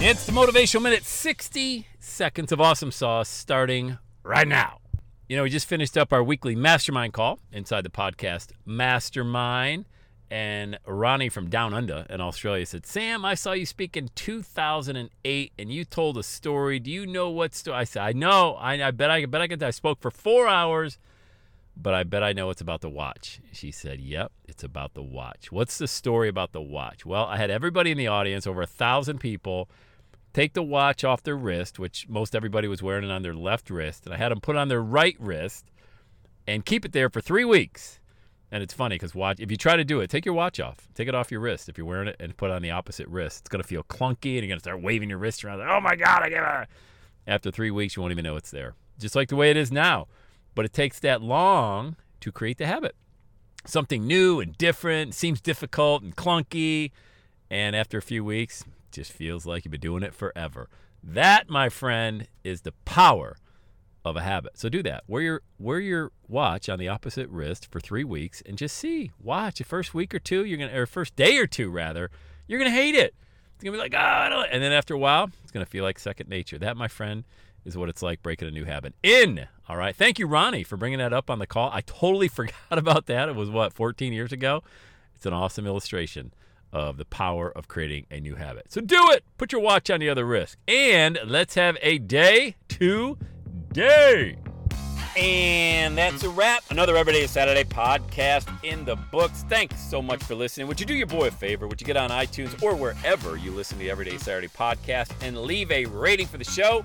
It's the Motivational Minute 60 seconds of awesome sauce starting right now. You know, we just finished up our weekly mastermind call inside the podcast Mastermind. And Ronnie from Down Under in Australia said, Sam, I saw you speak in 2008 and you told a story. Do you know what story? I said, I know. I, I bet I, bet I could. I spoke for four hours, but I bet I know it's about the watch. She said, Yep, it's about the watch. What's the story about the watch? Well, I had everybody in the audience, over a thousand people, take the watch off their wrist, which most everybody was wearing it on their left wrist, and I had them put on their right wrist and keep it there for three weeks. And it's funny because watch if you try to do it, take your watch off, take it off your wrist if you're wearing it, and put it on the opposite wrist. It's gonna feel clunky, and you're gonna start waving your wrist around. Like, oh my god, I give it. After three weeks, you won't even know it's there, just like the way it is now. But it takes that long to create the habit. Something new and different seems difficult and clunky, and after a few weeks, just feels like you've been doing it forever. That, my friend, is the power of a habit. So do that. Wear your wear your watch on the opposite wrist for three weeks and just see. Watch the first week or two, you're gonna or first day or two rather, you're gonna hate it. It's gonna be like, oh, and then after a while, it's gonna feel like second nature. That, my friend, is what it's like breaking a new habit. In. All right. Thank you, Ronnie, for bringing that up on the call. I totally forgot about that. It was what, 14 years ago? It's an awesome illustration of the power of creating a new habit. So do it. Put your watch on the other wrist. And let's have a day today. And that's a wrap. Another Everyday Saturday podcast in the books. Thanks so much for listening. Would you do your boy a favor? Would you get on iTunes or wherever you listen to Everyday Saturday podcast and leave a rating for the show?